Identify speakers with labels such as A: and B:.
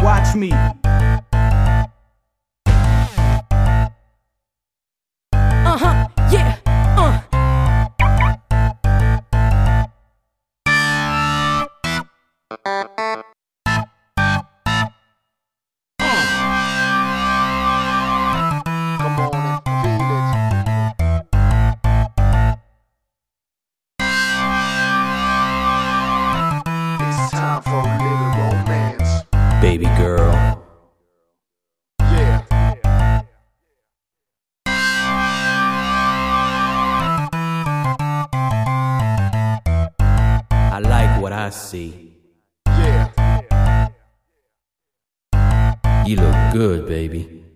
A: Watch me. What I see.
B: Yeah.
A: You look good, baby.